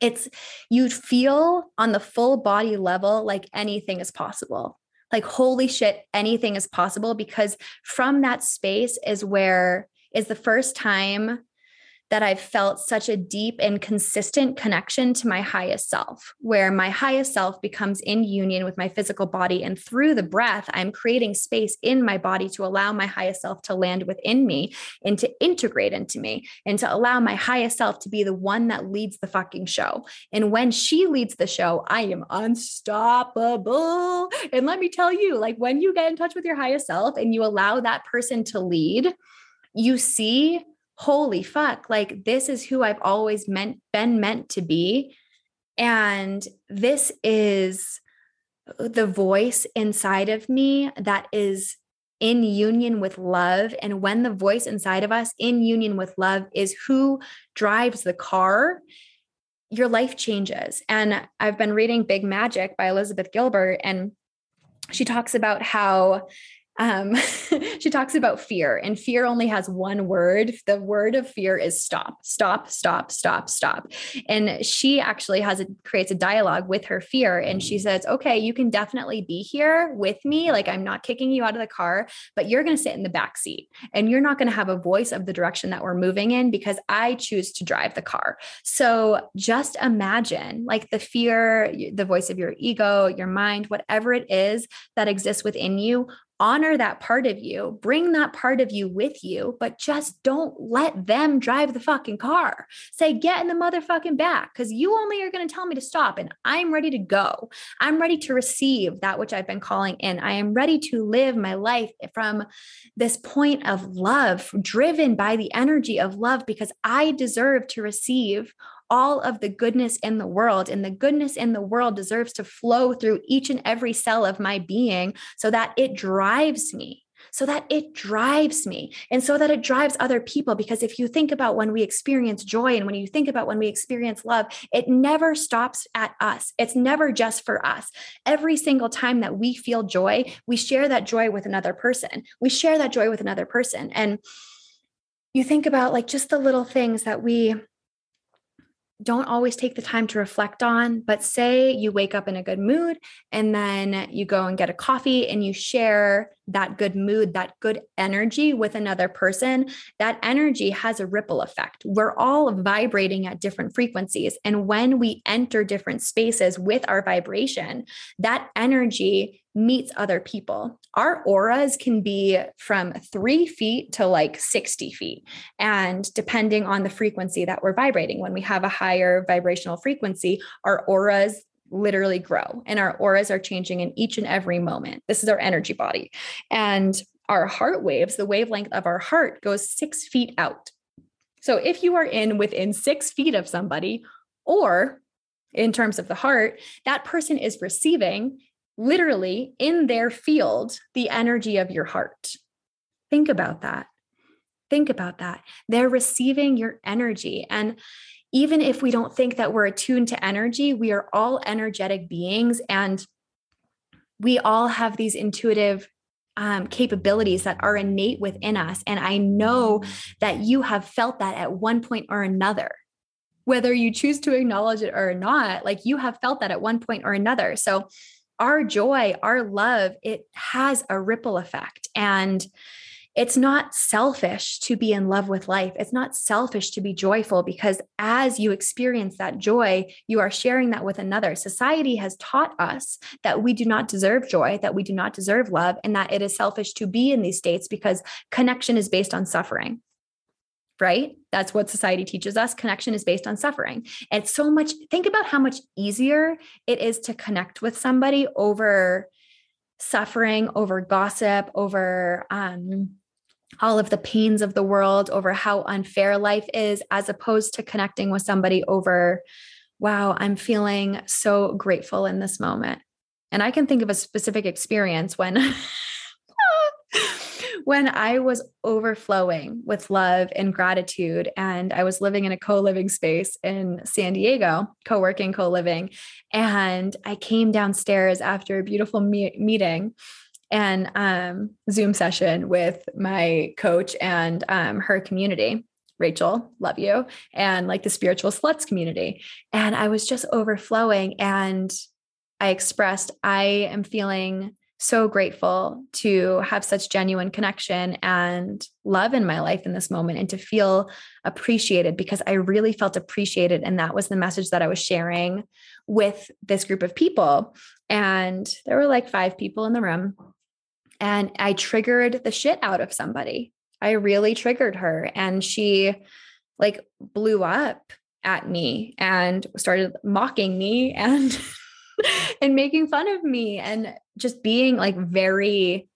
it's you feel on the full body level like anything is possible like holy shit anything is possible because from that space is where is the first time that I've felt such a deep and consistent connection to my highest self, where my highest self becomes in union with my physical body. And through the breath, I'm creating space in my body to allow my highest self to land within me and to integrate into me and to allow my highest self to be the one that leads the fucking show. And when she leads the show, I am unstoppable. And let me tell you, like when you get in touch with your highest self and you allow that person to lead, you see holy fuck, like this is who I've always meant been meant to be. And this is the voice inside of me that is in union with love. And when the voice inside of us in union with love is who drives the car, your life changes. And I've been reading Big Magic by Elizabeth Gilbert, and she talks about how um, *laughs* she talks about fear, and fear only has one word. The word of fear is stop, stop, stop, stop, stop. And she actually has a creates a dialogue with her fear, and she says, "Okay, you can definitely be here with me. Like I'm not kicking you out of the car, but you're going to sit in the back seat, and you're not going to have a voice of the direction that we're moving in because I choose to drive the car." So just imagine, like the fear, the voice of your ego, your mind, whatever it is that exists within you honor that part of you, bring that part of you with you, but just don't let them drive the fucking car. Say, get in the motherfucking back because you only are going to tell me to stop and I'm ready to go. I'm ready to receive that which I've been calling in. I am ready to live my life from this point of love, driven by the energy of love because I deserve to receive all of the goodness in the world. And the goodness in the world deserves to flow through each and every cell of my being so that it drives me so that it drives me and so that it drives other people. Because if you think about when we experience joy and when you think about when we experience love, it never stops at us. It's never just for us. Every single time that we feel joy, we share that joy with another person. We share that joy with another person. And you think about like just the little things that we don't always take the time to reflect on. But say you wake up in a good mood and then you go and get a coffee and you share that good mood, that good energy with another person, that energy has a ripple effect. We're all vibrating at different frequencies. And when we enter different spaces with our vibration, that energy meets other people. Our auras can be from three feet to like 60 feet. And depending on the frequency that we're vibrating, when we have a higher vibrational frequency, our auras literally grow and our auras are changing in each and every moment. This is our energy body. And our heart waves, the wavelength of our heart goes six feet out. So if you are in within six feet of somebody, or in terms of the heart, that person is receiving literally in their field the energy of your heart. Think about that. Think about that. They're receiving your energy. And even if we don't think that we're attuned to energy, we are all energetic beings and we all have these intuitive um, capabilities that are innate within us. And I know that you have felt that at one point or another. Whether you choose to acknowledge it or not, like you have felt that at one point or another. So, our joy, our love, it has a ripple effect. And it's not selfish to be in love with life. It's not selfish to be joyful because as you experience that joy, you are sharing that with another. Society has taught us that we do not deserve joy, that we do not deserve love, and that it is selfish to be in these states because connection is based on suffering. Right? That's what society teaches us. Connection is based on suffering. It's so much, think about how much easier it is to connect with somebody over suffering, over gossip, over um, all of the pains of the world, over how unfair life is, as opposed to connecting with somebody over, wow, I'm feeling so grateful in this moment. And I can think of a specific experience when. *laughs* when I was overflowing with love and gratitude, and I was living in a co living space in San Diego, co working, co living. And I came downstairs after a beautiful me- meeting and um, Zoom session with my coach and um, her community. Rachel, love you, and like the spiritual sluts community. And I was just overflowing. And I expressed, I am feeling so grateful to have such genuine connection and love in my life in this moment and to feel appreciated because I really felt appreciated. And that was the message that I was sharing with this group of people. And there were like five people in the room. And I triggered the shit out of somebody. I really triggered her. And she like blew up at me and started mocking me *laughs* and *laughs* and making fun of me and just being like very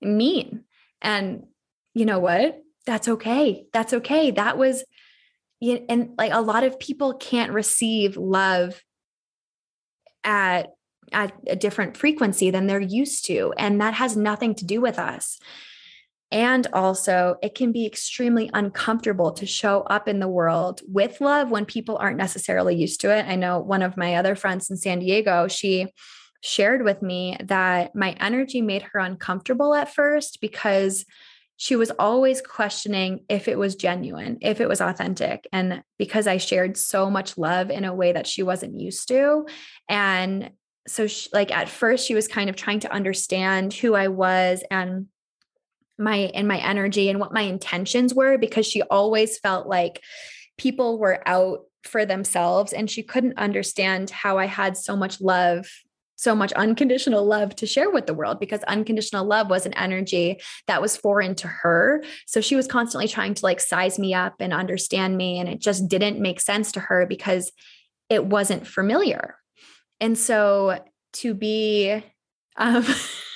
mean. And you know what? That's okay. That's okay. That was and like a lot of people can't receive love at at a different frequency than they're used to and that has nothing to do with us and also, it can be extremely uncomfortable to show up in the world with love when people aren't necessarily used to it. I know one of my other friends in San Diego, she shared with me that my energy made her uncomfortable at first because she was always questioning if it was genuine, if it was authentic. And because I shared so much love in a way that she wasn't used to. And so, she, like, at first, she was kind of trying to understand who I was and my and my energy and what my intentions were because she always felt like people were out for themselves and she couldn't understand how I had so much love so much unconditional love to share with the world because unconditional love was an energy that was foreign to her. So she was constantly trying to like size me up and understand me. And it just didn't make sense to her because it wasn't familiar. And so to be, um, *laughs*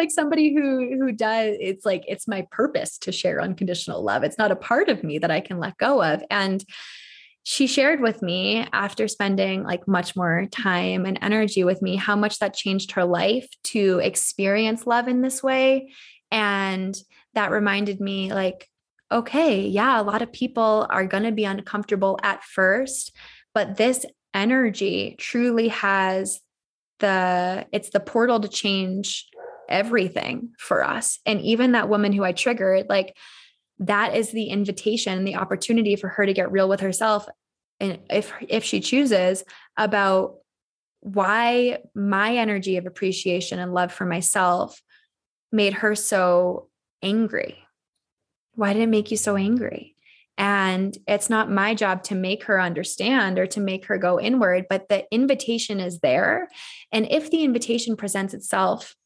like somebody who who does it's like it's my purpose to share unconditional love. It's not a part of me that i can let go of. And she shared with me after spending like much more time and energy with me how much that changed her life to experience love in this way. And that reminded me like okay yeah a lot of people are going to be uncomfortable at first but this energy truly has the it's the portal to change everything for us. And even that woman who I triggered, like that is the invitation, the opportunity for her to get real with herself. And if if she chooses about why my energy of appreciation and love for myself made her so angry. Why did it make you so angry? And it's not my job to make her understand or to make her go inward, but the invitation is there. And if the invitation presents itself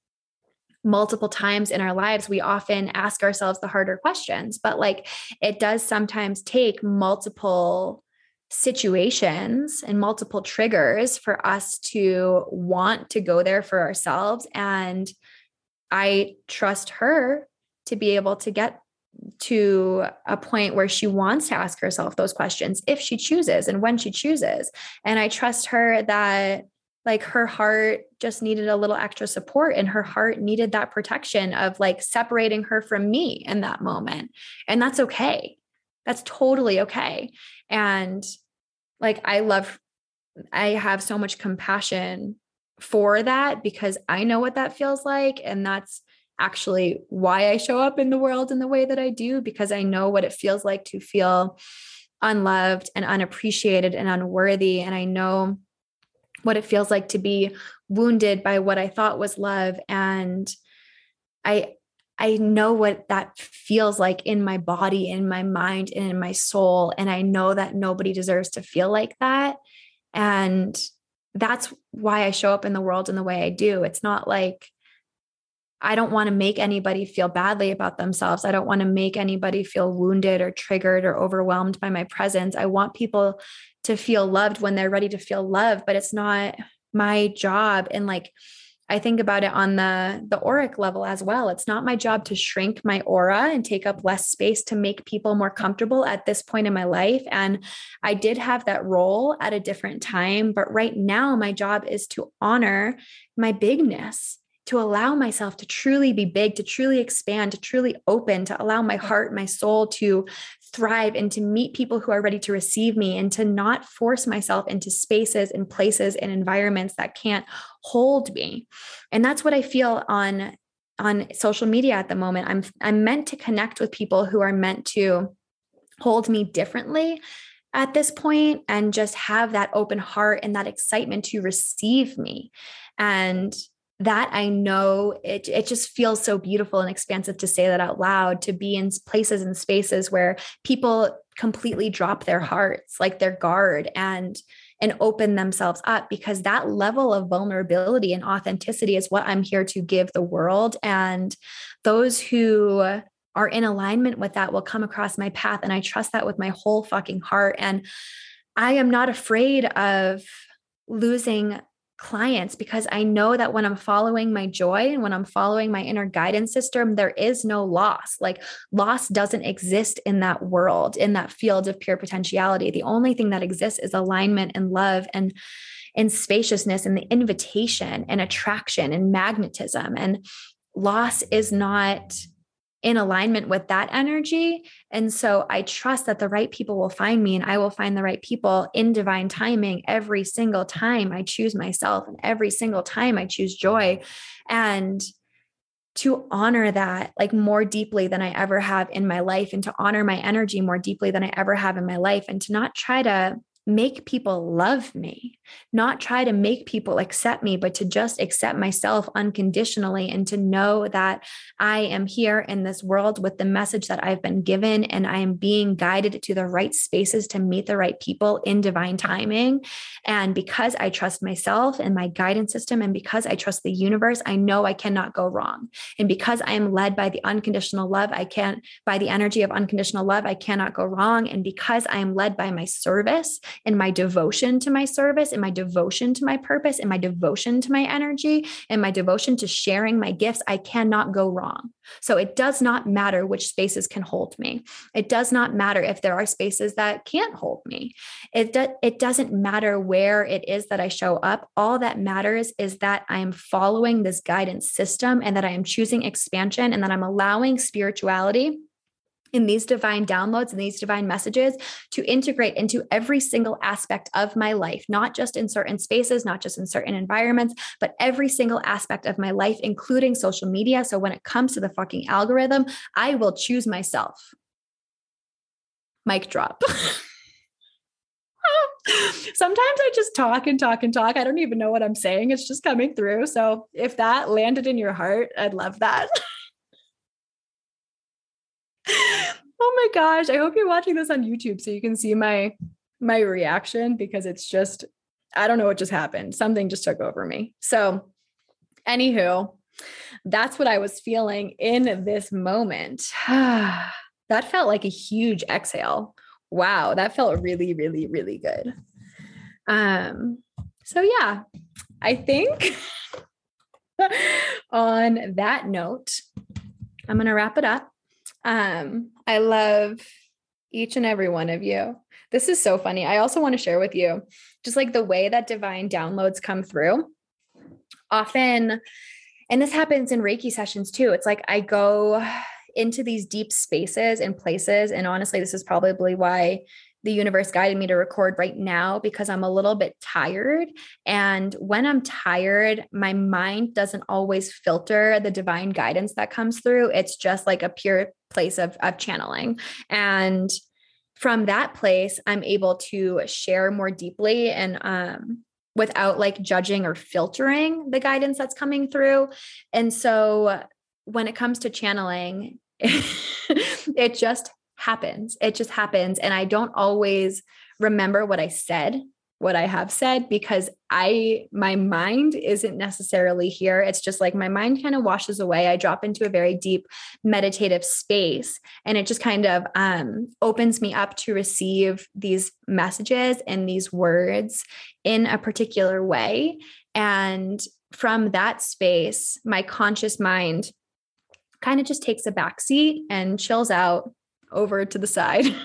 multiple times in our lives, we often ask ourselves the harder questions. But like it does sometimes take multiple situations and multiple triggers for us to want to go there for ourselves. And I trust her to be able to get to a point where she wants to ask herself those questions if she chooses and when she chooses. And I trust her that like her heart just needed a little extra support and her heart needed that protection of like separating her from me in that moment. And that's okay. That's totally okay. And like I love I have so much compassion for that because I know what that feels like and that's actually why I show up in the world in the way that I do because I know what it feels like to feel unloved and unappreciated and unworthy and I know what it feels like to be wounded by what I thought was love and I I know what that feels like in my body, in my mind, and in my soul and I know that nobody deserves to feel like that and that's why I show up in the world in the way I do. It's not like I don't want to make anybody feel badly about themselves. I don't want to make anybody feel wounded or triggered or overwhelmed by my presence. I want people to feel loved when they're ready to feel loved, but it's not my job. And like, I think about it on the the auric level as well. It's not my job to shrink my aura and take up less space to make people more comfortable at this point in my life and I did have that role at a different time, but right now my job is to honor my bigness to allow myself to truly be big, to truly expand, to truly open, to allow my heart, my soul to thrive and to meet people who are ready to receive me and to not force myself into spaces and places and environments that can't hold me. And that's what I feel on on social media at the moment. I'm I'm meant to connect with people who are meant to hold me differently at this point and just have that open heart and that excitement to receive me. And that I know it, it just feels so beautiful and expansive to say that out loud, to be in places and spaces where people completely drop their hearts, like their guard and and open themselves up because that level of vulnerability and authenticity is what I'm here to give the world. And those who are in alignment with that will come across my path. And I trust that with my whole fucking heart. And I am not afraid of losing clients because I know that when I'm following my joy and when I'm following my inner guidance system, there is no loss. Like loss doesn't exist in that world, in that field of pure potentiality. The only thing that exists is alignment and love and and spaciousness and the invitation and attraction and magnetism and loss is not in alignment with that energy. And so I trust that the right people will find me and I will find the right people in divine timing every single time I choose myself and every single time I choose joy. And to honor that like more deeply than I ever have in my life and to honor my energy more deeply than I ever have in my life and to not try to make people love me, not try to make people accept me, but to just accept myself unconditionally and to know that I am here in this world with the message that I've been given and I am being guided to the right spaces to meet the right people in divine timing. And because I trust myself and my guidance system, and because I trust the universe, I know I cannot go wrong. And because I am led by the unconditional love, I can't, by the energy of unconditional love, I cannot go wrong. And because I am led by my service, in my devotion to my service, in my devotion to my purpose, in my devotion to my energy, in my devotion to sharing my gifts, I cannot go wrong. So it does not matter which spaces can hold me. It does not matter if there are spaces that can't hold me. It, do, it doesn't matter where it is that I show up. All that matters is that I am following this guidance system and that I am choosing expansion and that I'm allowing spirituality in these divine downloads and these divine messages to integrate into every single aspect of my life, not just in certain spaces, not just in certain environments, but every single aspect of my life, including social media. So when it comes to the fucking algorithm, I will choose myself. Mic drop. *laughs* Sometimes I just talk and talk and talk. I don't even know what I'm saying. It's just coming through. So if that landed in your heart, I'd love that. *laughs* oh my gosh. I hope you're watching this on YouTube so you can see my my reaction because it's just I don't know what just happened. Something just took over me. So, anywho, that's what I was feeling in this moment. *sighs* that felt like a huge exhale. Wow, that felt really, really, really good. Um, so yeah, I think *laughs* on that note, I'm gonna wrap it up. Um, I love each and every one of you. This is so funny. I also want to share with you just like the way that divine downloads come through. Often, and this happens in Reiki sessions too. It's like I go into these deep spaces and places. And honestly, this is probably why the universe guided me to record right now because I'm a little bit tired. And when I'm tired, my mind doesn't always filter the divine guidance that comes through. It's just like a pure place of, of channeling. And from that place, I'm able to share more deeply and um, without like judging or filtering the guidance that's coming through. And so when it comes to channeling, *laughs* it just happens. It just happens. And I don't always remember what I said, what I have said, because I, my mind isn't necessarily here. It's just like my mind kind of washes away. I drop into a very deep meditative space and it just kind of um, opens me up to receive these messages and these words in a particular way. And from that space, my conscious mind kind of just takes a backseat and chills out over to the side. *laughs*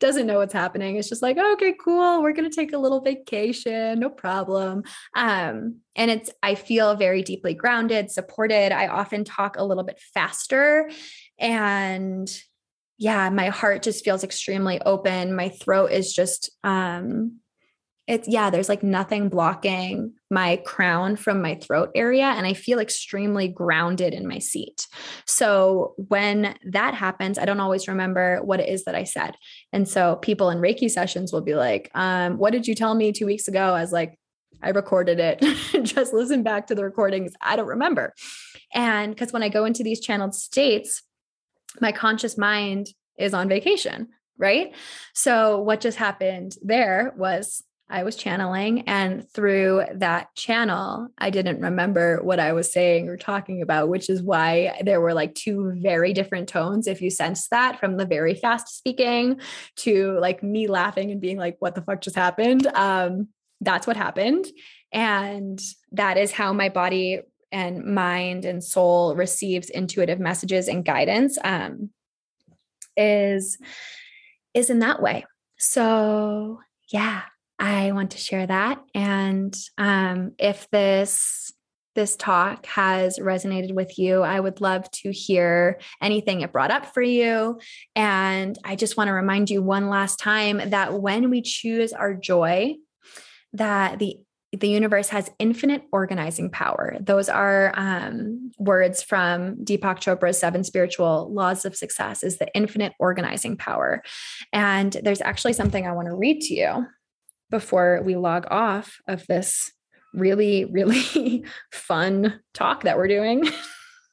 doesn't know what's happening. It's just like, oh, okay, cool. We're going to take a little vacation. No problem. Um, and it's, I feel very deeply grounded, supported. I often talk a little bit faster. And yeah, my heart just feels extremely open. My throat is just, um, it's yeah, there's like nothing blocking my crown from my throat area. And I feel extremely grounded in my seat. So when that happens, I don't always remember what it is that I said. And so people in Reiki sessions will be like, um, What did you tell me two weeks ago? I was like, I recorded it. *laughs* Just listen back to the recordings. I don't remember. And because when I go into these channeled states, my conscious mind is on vacation, right? So what just happened there was I was channeling, and through that channel, I didn't remember what I was saying or talking about, which is why there were like two very different tones. If you sense that from the very fast speaking to like me laughing and being like, what the fuck just happened? Um, that's what happened. And that is how my body and mind and soul receives intuitive messages and guidance um, is is in that way so yeah i want to share that and um, if this this talk has resonated with you i would love to hear anything it brought up for you and i just want to remind you one last time that when we choose our joy that the the universe has infinite organizing power. Those are um, words from Deepak Chopra's seven spiritual laws of success is the infinite organizing power. And there's actually something I want to read to you before we log off of this really, really *laughs* fun talk that we're doing.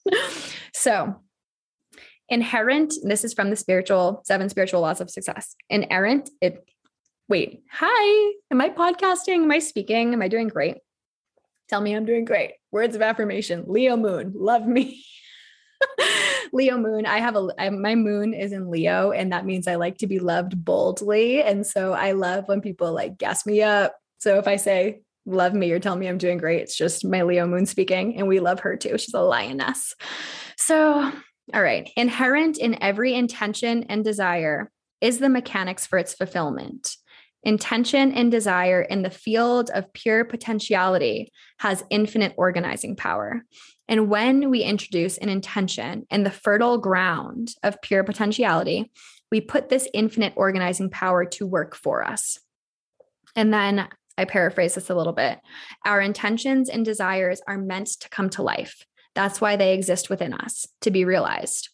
*laughs* so inherent, this is from the spiritual seven spiritual laws of success. Inherent, it wait, hi, am I podcasting? Am I speaking? Am I doing great? Tell me I'm doing great. Words of affirmation. Leo moon, love me. *laughs* *laughs* Leo moon. I have a I, my moon is in Leo, and that means I like to be loved boldly. And so I love when people like gas me up. So if I say love me or tell me I'm doing great, it's just my Leo moon speaking, and we love her too. She's a lioness. So, all right, inherent in every intention and desire is the mechanics for its fulfillment. Intention and desire in the field of pure potentiality has infinite organizing power. And when we introduce an intention in the fertile ground of pure potentiality, we put this infinite organizing power to work for us. And then I paraphrase this a little bit. Our intentions and desires are meant to come to life. That's why they exist within us to be realized.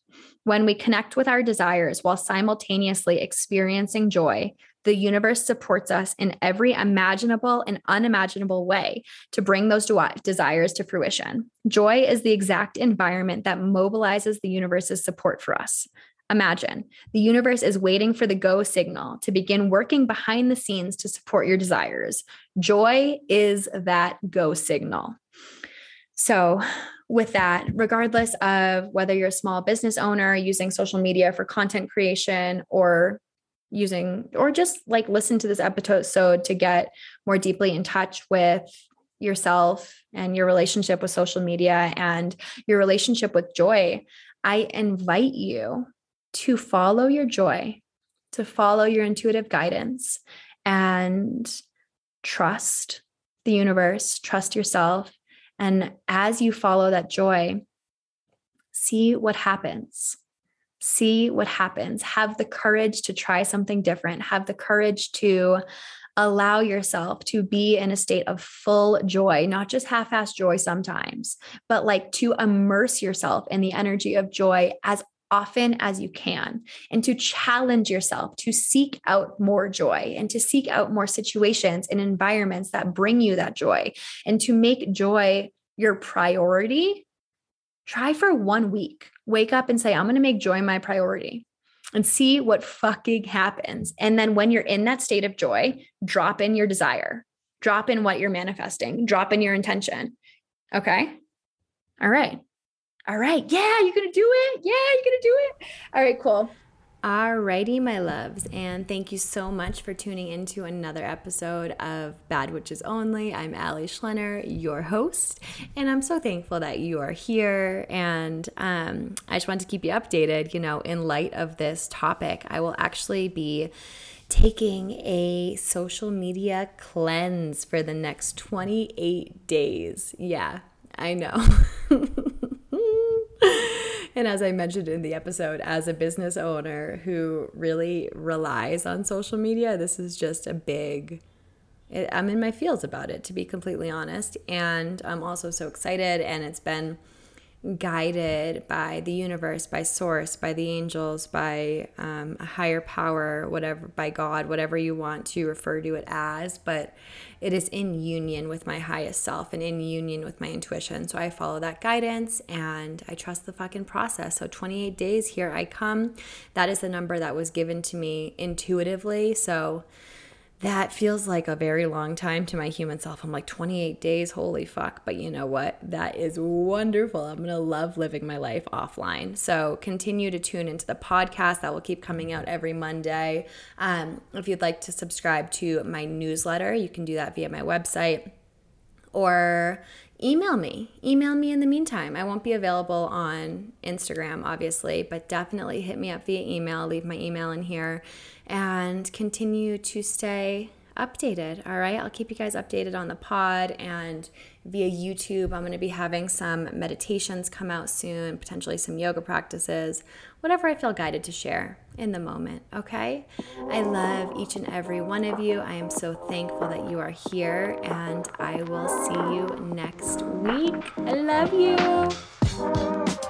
When we connect with our desires while simultaneously experiencing joy, the universe supports us in every imaginable and unimaginable way to bring those desires to fruition. Joy is the exact environment that mobilizes the universe's support for us. Imagine the universe is waiting for the go signal to begin working behind the scenes to support your desires. Joy is that go signal. So, with that, regardless of whether you're a small business owner using social media for content creation or using or just like listen to this episode to get more deeply in touch with yourself and your relationship with social media and your relationship with joy, I invite you to follow your joy, to follow your intuitive guidance and trust the universe, trust yourself. And as you follow that joy, see what happens see what happens. Have the courage to try something different. Have the courage to allow yourself to be in a state of full joy, not just half assed joy sometimes, but like to immerse yourself in the energy of joy as often as you can and to challenge yourself to seek out more joy and to seek out more situations and environments that bring you that joy and to make joy your priority try for one week. Wake up and say, I'm going to make joy my priority and see what fucking happens. And then when you're in that state of joy, drop in your desire, drop in what you're manifesting, drop in your intention. Okay. All right. All right. Yeah, you're going to do it. Yeah, you're going to do it. All right, cool. Alrighty, my loves, and thank you so much for tuning into another episode of Bad Witches Only. I'm Allie Schlenner, your host, and I'm so thankful that you are here. And um, I just want to keep you updated. You know, in light of this topic, I will actually be taking a social media cleanse for the next 28 days. Yeah, I know. *laughs* And as I mentioned in the episode, as a business owner who really relies on social media, this is just a big. I'm in my feels about it, to be completely honest. And I'm also so excited. And it's been guided by the universe, by source, by the angels, by um, a higher power, whatever, by God, whatever you want to refer to it as. But it is in union with my highest self and in union with my intuition. So I follow that guidance and I trust the fucking process. So 28 days, here I come. That is the number that was given to me intuitively. So that feels like a very long time to my human self. I'm like 28 days, holy fuck. But you know what? That is wonderful. I'm going to love living my life offline. So continue to tune into the podcast that will keep coming out every Monday. Um, if you'd like to subscribe to my newsletter, you can do that via my website or email me. Email me in the meantime. I won't be available on Instagram, obviously, but definitely hit me up via email. Leave my email in here and continue to stay updated. All right. I'll keep you guys updated on the pod and via YouTube. I'm going to be having some meditations come out soon, potentially some yoga practices, whatever I feel guided to share in the moment. Okay. I love each and every one of you. I am so thankful that you are here, and I will see you next week. I love you.